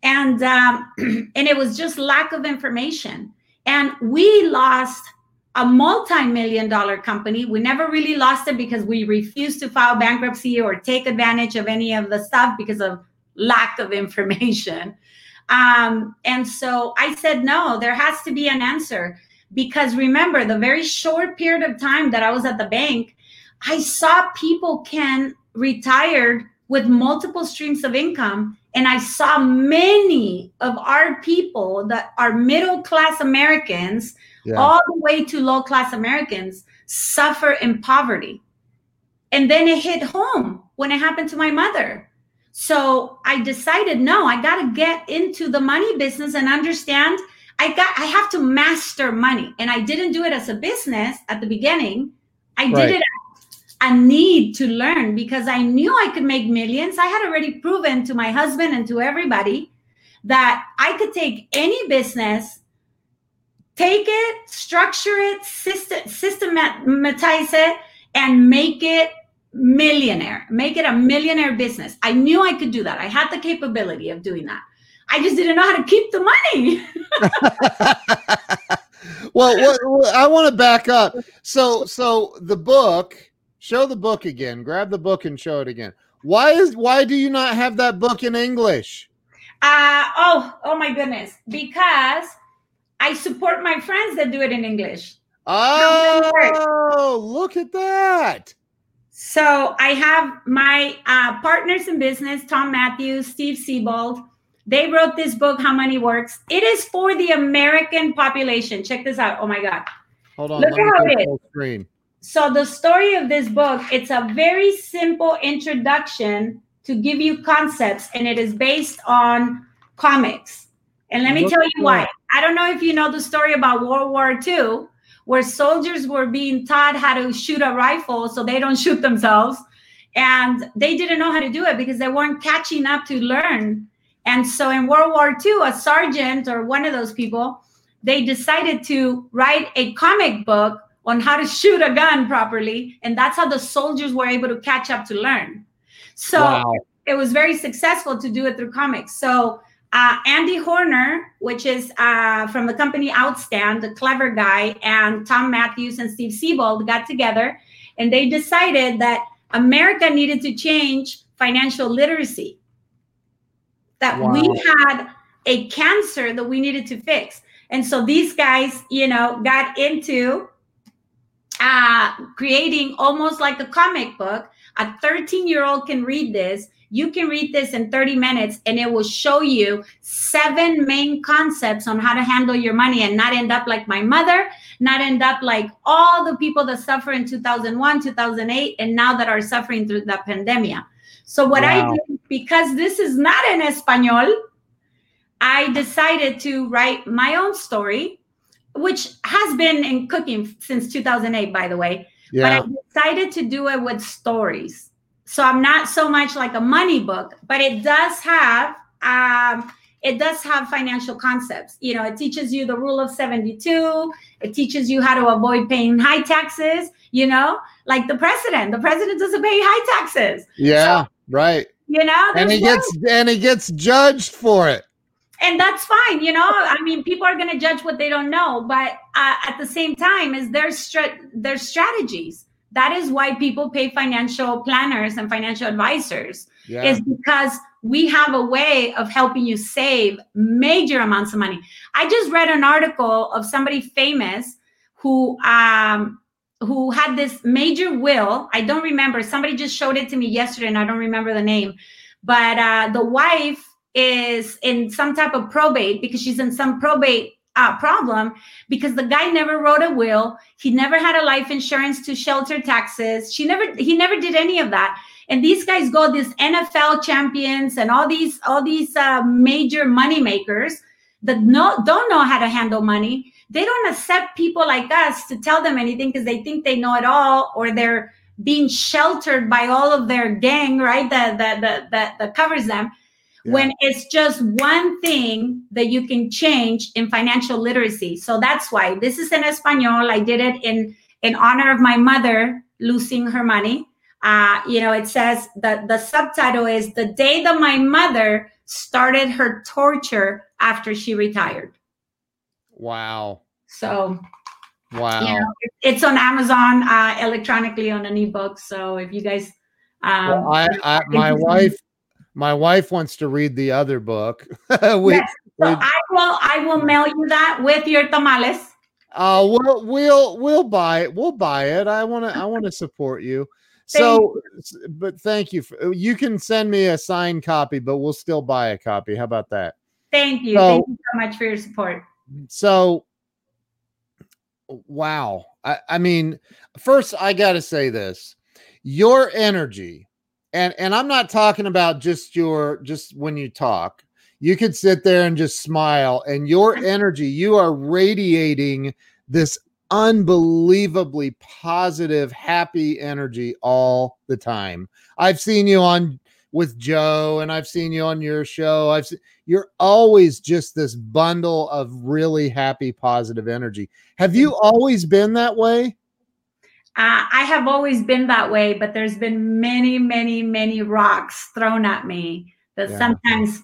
And um, [CLEARS THROAT] and it was just lack of information. And we lost a multi-million dollar company. We never really lost it because we refused to file bankruptcy or take advantage of any of the stuff because of lack of [LAUGHS] information. Um, and so I said, no, there has to be an answer. Because remember, the very short period of time that I was at the bank, I saw people can retired with multiple streams of income. And I saw many of our people that are middle class Americans yeah. all the way to low class Americans suffer in poverty. And then it hit home when it happened to my mother. So I decided, no, I got to get into the money business and understand I got I have to master money. And I didn't do it as a business at the beginning. I right. did it a need to learn because I knew I could make millions. I had already proven to my husband and to everybody that I could take any business take it, structure it, system, systematize it, and make it millionaire, make it a millionaire business. I knew I could do that. I had the capability of doing that. I just didn't know how to keep the money. [LAUGHS] well, well, I want to back up. So, so the book, show the book again. Grab the book and show it again. Why is why do you not have that book in English? Uh oh, oh my goodness. Because I support my friends that do it in English. Oh, look at that. So I have my uh, partners in business, Tom Matthews, Steve Siebold. They wrote this book, How Money Works. It is for the American population. Check this out. Oh my God. Hold on. Look at how it is. Screen. So the story of this book, it's a very simple introduction to give you concepts, and it is based on comics. And let me Look tell you why. I don't know if you know the story about World War II, where soldiers were being taught how to shoot a rifle so they don't shoot themselves. And they didn't know how to do it because they weren't catching up to learn and so in World War II, a sergeant or one of those people, they decided to write a comic book on how to shoot a gun properly. And that's how the soldiers were able to catch up to learn. So wow. it was very successful to do it through comics. So uh, Andy Horner, which is uh, from the company Outstand, the clever guy, and Tom Matthews and Steve Siebold got together and they decided that America needed to change financial literacy that wow. we had a cancer that we needed to fix. And so these guys, you know, got into uh, creating almost like a comic book. A 13 year old can read this. You can read this in 30 minutes and it will show you seven main concepts on how to handle your money and not end up like my mother, not end up like all the people that suffer in 2001, 2008, and now that are suffering through the pandemic. So what wow. I did, because this is not in Espanol, I decided to write my own story, which has been in cooking since 2008, by the way. Yeah. But I decided to do it with stories. So I'm not so much like a money book, but it does have um, it does have financial concepts. You know, it teaches you the rule of 72. It teaches you how to avoid paying high taxes. You know, like the president. The president doesn't pay high taxes. Yeah. So right you know and he gets and he gets judged for it and that's fine you know i mean people are going to judge what they don't know but uh, at the same time is their str- there's strategies that is why people pay financial planners and financial advisors yeah. is because we have a way of helping you save major amounts of money i just read an article of somebody famous who um, who had this major will. I don't remember. Somebody just showed it to me yesterday, and I don't remember the name. But uh, the wife is in some type of probate because she's in some probate uh, problem because the guy never wrote a will. He never had a life insurance to shelter taxes. She never. He never did any of that. And these guys go these NFL champions and all these all these uh, major money makers that no don't know how to handle money they don't accept people like us to tell them anything because they think they know it all or they're being sheltered by all of their gang, right? That that that that, that covers them. Yeah. When it's just one thing that you can change in financial literacy. So that's why this is in Espanol. I did it in in honor of my mother losing her money. Uh, you know, it says that the subtitle is the day that my mother started her torture after she retired. Wow. So wow. You know, it's on Amazon uh, electronically on an ebook. So if you guys um, well, I, I my wife my wife wants to read the other book. [LAUGHS] we, yes. So I will I will mail you that with your tamales. Uh we'll we'll we'll buy it. We'll buy it. I want to I want to support you. So, but thank you. For, you can send me a signed copy, but we'll still buy a copy. How about that? Thank you. So, thank you so much for your support. So, wow. I, I mean, first, I got to say this your energy, and, and I'm not talking about just your, just when you talk, you could sit there and just smile, and your [LAUGHS] energy, you are radiating this unbelievably positive, happy energy all the time. I've seen you on with Joe and I've seen you on your show. I've seen, you're always just this bundle of really happy positive energy. Have you always been that way? Uh, I have always been that way, but there's been many, many, many rocks thrown at me that yeah. sometimes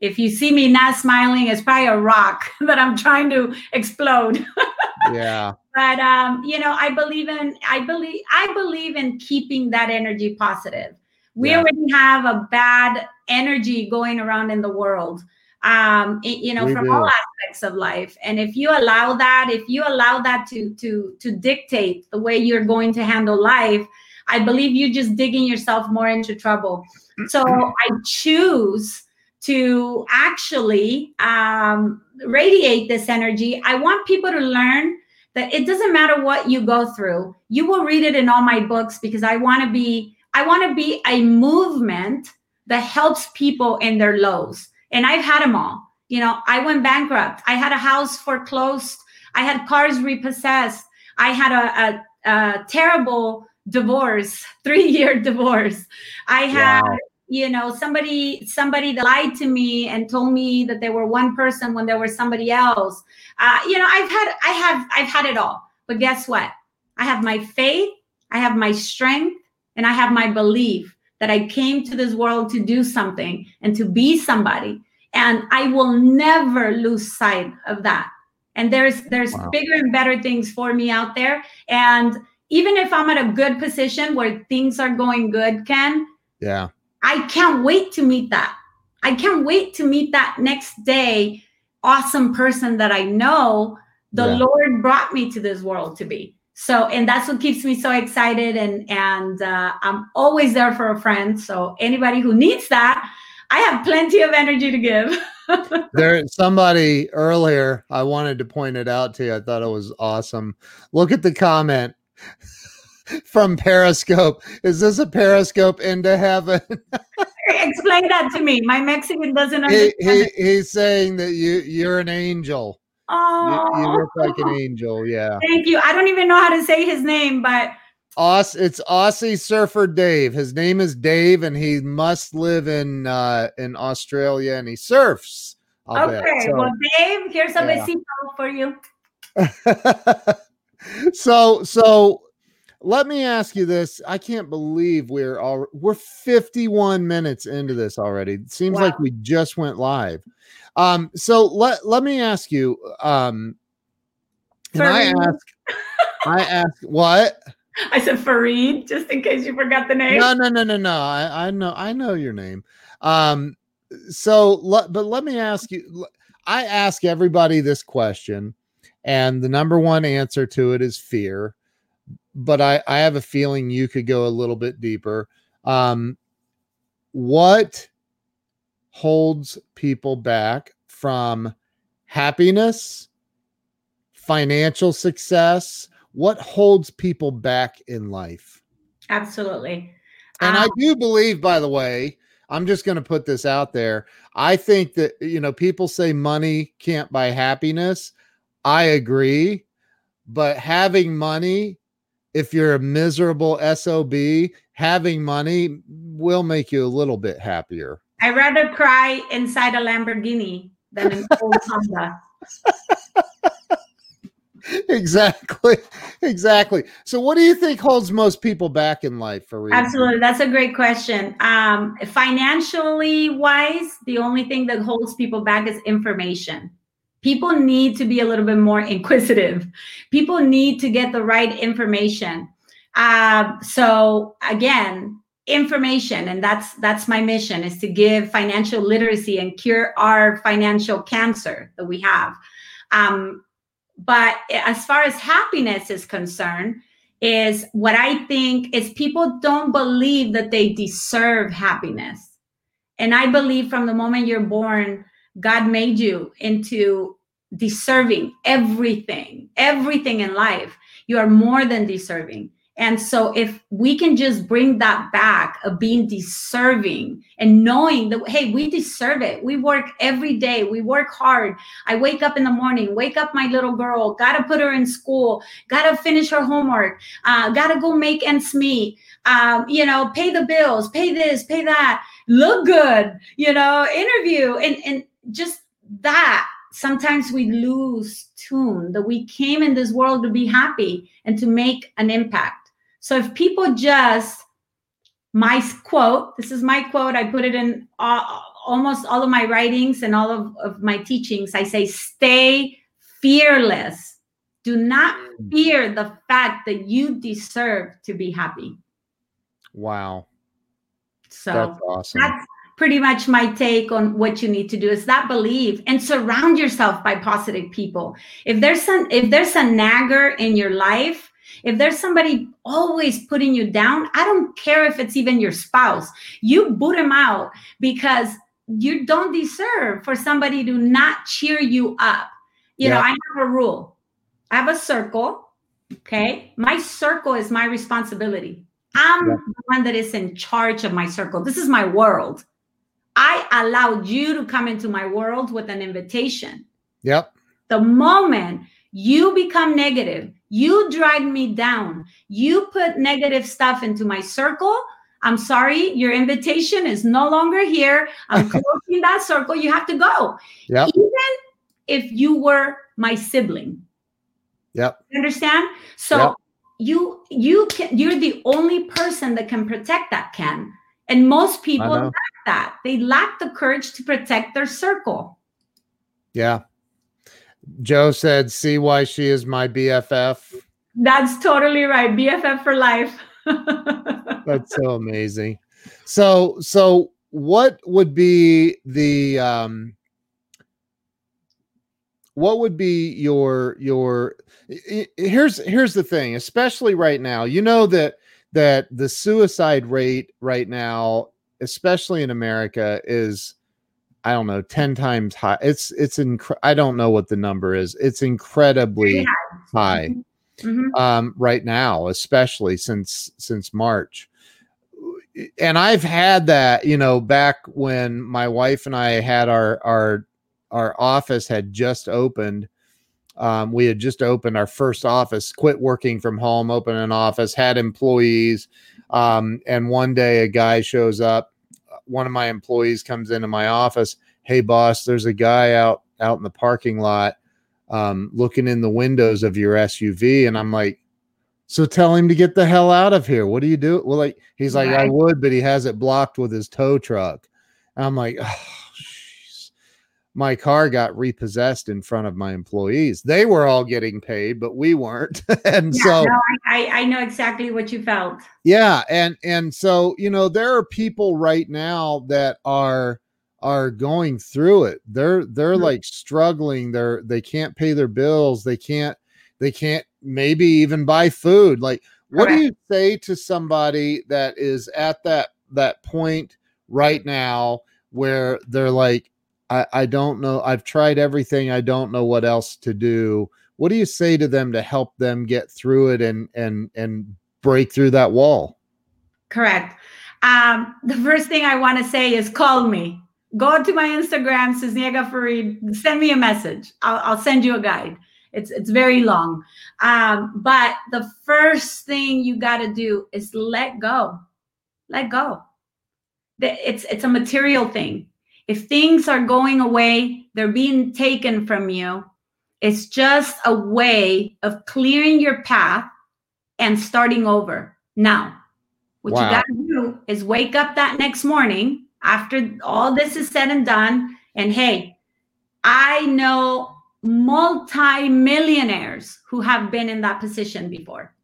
if you see me not smiling, it's probably a rock [LAUGHS] that I'm trying to explode. [LAUGHS] yeah. But um, you know, I believe in I believe I believe in keeping that energy positive we yeah. already have a bad energy going around in the world um you know we from do. all aspects of life and if you allow that if you allow that to to to dictate the way you're going to handle life i believe you're just digging yourself more into trouble so i choose to actually um, radiate this energy. I want people to learn that it doesn't matter what you go through. You will read it in all my books because I want to be I want to be a movement that helps people in their lows. And I've had them all. You know, I went bankrupt. I had a house foreclosed. I had cars repossessed. I had a, a, a terrible divorce, [LAUGHS] three year divorce. I had, wow. you know, somebody somebody that lied to me and told me that they were one person when there was somebody else. Uh, you know, I've had I have I've had it all. But guess what? I have my faith, I have my strength, and I have my belief that I came to this world to do something and to be somebody. And I will never lose sight of that. And there's there's wow. bigger and better things for me out there. And even if I'm at a good position where things are going good, Ken, yeah, I can't wait to meet that. I can't wait to meet that next day awesome person that I know the yeah. Lord brought me to this world to be. So, and that's what keeps me so excited. And and uh, I'm always there for a friend. So anybody who needs that, I have plenty of energy to give. [LAUGHS] there, somebody earlier, I wanted to point it out to you. I thought it was awesome. Look at the comment [LAUGHS] from Periscope. Is this a Periscope into heaven? [LAUGHS] Explain that to me. My Mexican doesn't understand. He, he, he's saying that you you're an angel. Oh, you, you, look like an angel. Yeah. Thank you. I don't even know how to say his name, but Aus, it's Aussie surfer Dave. His name is Dave, and he must live in uh, in Australia, and he surfs. I'll okay, so, well, Dave, here's a yeah. besito for you. [LAUGHS] so, so let me ask you this. I can't believe we're all we're 51 minutes into this already. It seems wow. like we just went live. Um, so let let me ask you, um, can I ask I ask what? I said Faride, just in case you forgot the name. No, no, no, no, no. I, I know I know your name. Um, so but let me ask you, I ask everybody this question, and the number one answer to it is fear but I, I have a feeling you could go a little bit deeper. Um, what holds people back from happiness, financial success? What holds people back in life? Absolutely. And um, I do believe, by the way, I'm just going to put this out there. I think that, you know, people say money can't buy happiness. I agree. But having money if you're a miserable SOB, having money will make you a little bit happier. I'd rather cry inside a Lamborghini than in old [LAUGHS] Honda. [LAUGHS] exactly. Exactly. So what do you think holds most people back in life for real? absolutely. That's a great question. Um financially wise the only thing that holds people back is information. People need to be a little bit more [LAUGHS] inquisitive. People need to get the right information. Uh, so again information and that's that's my mission is to give financial literacy and cure our financial cancer that we have. Um, but as far as happiness is concerned is what i think is people don't believe that they deserve happiness and i believe from the moment you're born God made you into deserving everything, everything in life. You are more than deserving. And so, if we can just bring that back of being deserving and knowing that, hey, we deserve it. We work every day, we work hard. I wake up in the morning, wake up my little girl, gotta put her in school, gotta finish her homework, uh, gotta go make ends meet, um, you know, pay the bills, pay this, pay that, look good, you know, interview, and, and just that sometimes we lose tune that we came in this world to be happy and to make an impact. So if people just, my quote, this is my quote, I put it in all, almost all of my writings and all of, of my teachings. I say, stay fearless. Do not mm. fear the fact that you deserve to be happy. Wow. So that's awesome. That's, pretty much my take on what you need to do is that believe and surround yourself by positive people if there's some if there's a nagger in your life if there's somebody always putting you down i don't care if it's even your spouse you boot them out because you don't deserve for somebody to not cheer you up. You yeah. know, I have a rule. I have a circle. Okay. My circle is my responsibility. I'm yeah. the one that is in charge of my circle. This is my world. I allowed you to come into my world with an invitation. Yep. The moment you become negative, you drag me down, you put negative stuff into my circle. I'm sorry, your invitation is no longer here. I'm [LAUGHS] closing that circle. You have to go. Yep. Even if you were my sibling. Yep. You understand? So yep. you you can you're the only person that can protect that Ken. And most people lack that. They lack the courage to protect their circle. Yeah. Joe said, see why she is my BFF. That's totally right. BFF for life. [LAUGHS] That's so amazing. So so what would be the um what would be your your here's here's the thing especially right now you know that that the suicide rate right now especially in america is i don't know 10 times high it's it's inc- i don't know what the number is it's incredibly yeah. high mm-hmm. mm-hmm. um, right now especially since since march and i've had that you know back when my wife and i had our our our office had just opened. Um, we had just opened our first office, quit working from home, opened an office, had employees. Um, and one day a guy shows up. One of my employees comes into my office. Hey, boss, there's a guy out out in the parking lot um, looking in the windows of your SUV. And I'm like, so tell him to get the hell out of here. What do you do? Well, like he's like, right. I would, but he has it blocked with his tow truck. And I'm like, oh, my car got repossessed in front of my employees. They were all getting paid, but we weren't. [LAUGHS] and yeah, so no, I, I know exactly what you felt. Yeah. And and so, you know, there are people right now that are are going through it. They're they're mm-hmm. like struggling. They're they can't pay their bills. They can't they can't maybe even buy food. Like what Correct. do you say to somebody that is at that that point right now where they're like I, I don't know. I've tried everything. I don't know what else to do. What do you say to them to help them get through it and and and break through that wall? Correct. Um, the first thing I want to say is call me. Go to my Instagram, Sisniega Faride. Send me a message. I'll, I'll send you a guide. It's it's very long. Um, but the first thing you got to do is let go. Let go. It's it's a material thing if things are going away, they're being taken from you. It's just a way of clearing your path and starting over. Now, what wow. you got to do is wake up that next morning after all this is said and done. And hey, I know multi-millionaires who have been in that position before,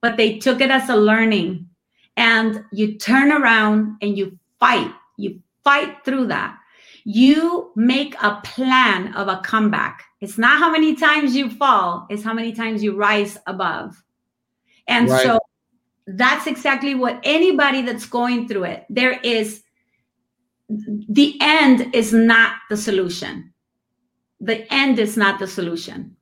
but they took it as a learning. And you turn around and you fight. You fight through that. You make a plan of a comeback. It's not how many times you fall, it's how many times you rise above. And right. so that's exactly what anybody that's going through it, there is the end is not the solution. The end is not the solution.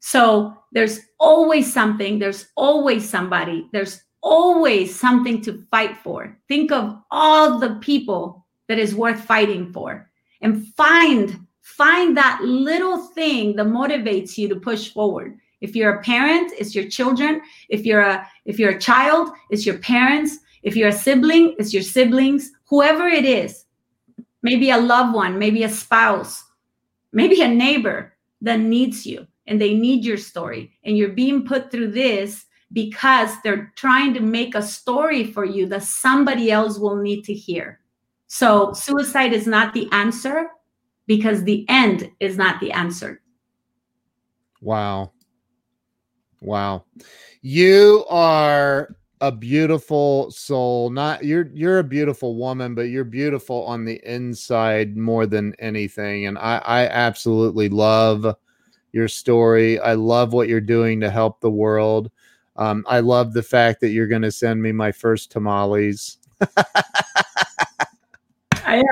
So there's always something, there's always somebody, there's always something to fight for. Think of all the people that is worth fighting for. And find find that little thing that motivates you to push forward. If you're a parent it's your children. If you're a if you're a child it's your parents. If you're a sibling it's your siblings. Whoever it is maybe a loved one maybe a spouse maybe a neighbor that needs you and they need your story. And you're being put through this because they're trying to make a story for you that somebody else will need to hear so suicide is not the answer because the end is not the answer. Wow. Wow. You are a beautiful soul. Not you're you're a beautiful woman, but you're beautiful on the inside more than anything. And I, I absolutely love your story. I love what you're doing to help the world. Um, I love the fact that you're going to send me my first tamales. [LAUGHS] I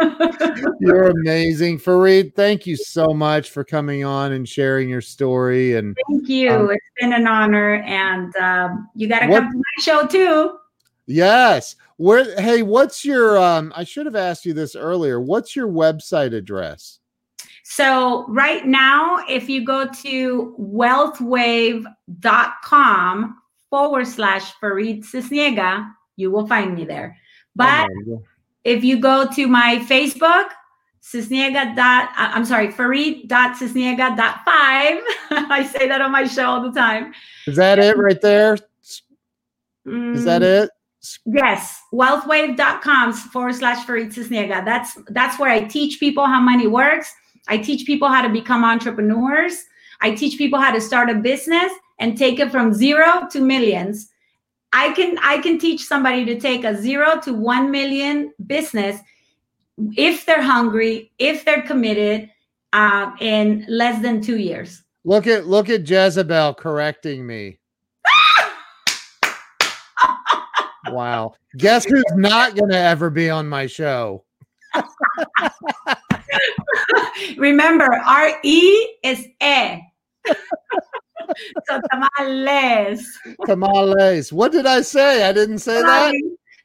am. [LAUGHS] You're amazing. Faride, thank you so much for coming on and sharing your story. And thank you. Um, it's been an honor. And um, you got to come to my show too. Yes. Where hey, what's your um I should have asked you this earlier. What's your website address? So right now, if you go to wealthwave.com forward slash Faride Sisniega, you will find me there. But oh if you go to my Facebook, Sisniega dot, uh, I'm sorry, Faride dot Sisniega dot five. [LAUGHS] I say that on my show all the time. Is that it right there? Is that mm. it? Yes, wealthwave.com forward slash Faride Sisniega. That's that's where I teach people how money works. I teach people how to become entrepreneurs. I teach people how to start a business and take it from zero to millions. I can I can teach somebody to take a zero to one million business if they're hungry, if they're committed, uh, in less than two years. Look at look at Jezebel correcting me. [LAUGHS] wow. Guess who's not going to ever be on my show? [LAUGHS] Remember, R E is E. [LAUGHS] [LAUGHS] so tamales. Tamales. What did I say? I didn't say tamales.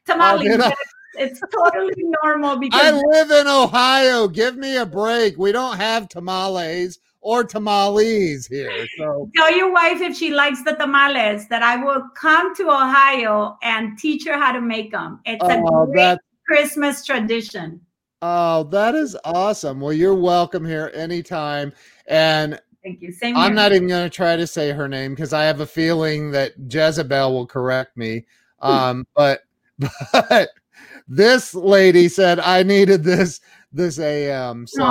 that. Tamales. Oh, it's totally normal [LAUGHS] because I live in Ohio. Give me a break. We don't have tamales or tamales here. So tell your wife if she likes the tamales that I will come to Ohio and teach her how to make them. It's oh, a great Christmas tradition. Oh, that is awesome. Well, you're welcome here anytime. And thank you. Same. I'm not even going to try to say her name because I have a feeling that Jezebel will correct me. [LAUGHS] Um, but [LAUGHS] but this lady said I needed this this AM. So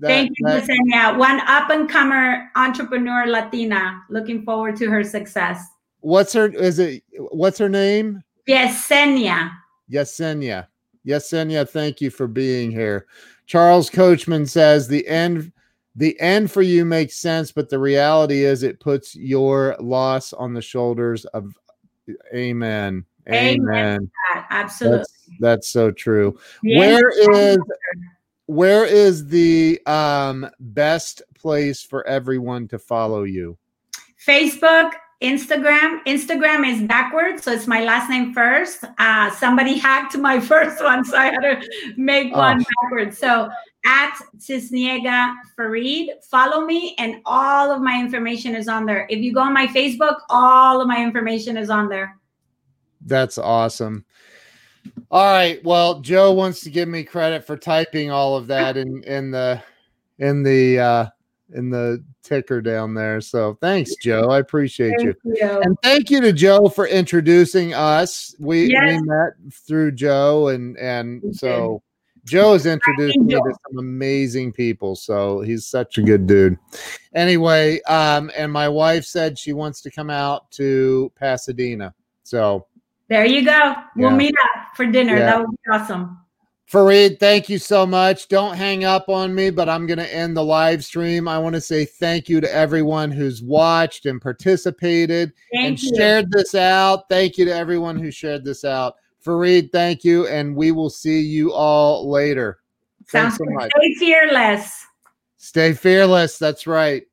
that, thank you, that, Yesenia. One up and comer entrepreneur Latina. Looking forward to her success. What's her is it what's her name? Yesenia. Yesenia. Yesenia, thank you for being here. Charles Coachman says the end the end for you makes sense, but the reality is it puts your loss on the shoulders of Amen. Amen. Amen. Absolutely. That's, that's so true. Where is where is the um best place for everyone to follow you? Facebook, Instagram. Instagram is backwards, so it's my last name first. Uh, somebody hacked my [LAUGHS] first one, so I had to make oh. one backwards. So at Sisniega Faride, follow me, and all of my information is on there. If you go on my Facebook, all of my information is on there. That's awesome. All right. Well, Joe wants to give me credit for typing all of that in in the in the uh in the ticker down there. So thanks, Joe. I appreciate you. you. And thank you to Joe for introducing us. We yes. we met through Joe and and so Joe has introduced me to some amazing people. So he's such a good dude. Anyway, um, and my wife said she wants to come out to Pasadena. So there you go. We'll yeah. meet up for dinner. Yeah. That would be awesome. Faride, thank you so much. Don't hang up on me, but I'm going to end the live stream. I want to say thank you to everyone who's watched and participated thank and you. shared this out. Thank you to everyone who shared this out. Faride, thank you. And we will see you all later. Sounds Thanks so much. Stay fearless. Stay fearless. That's right.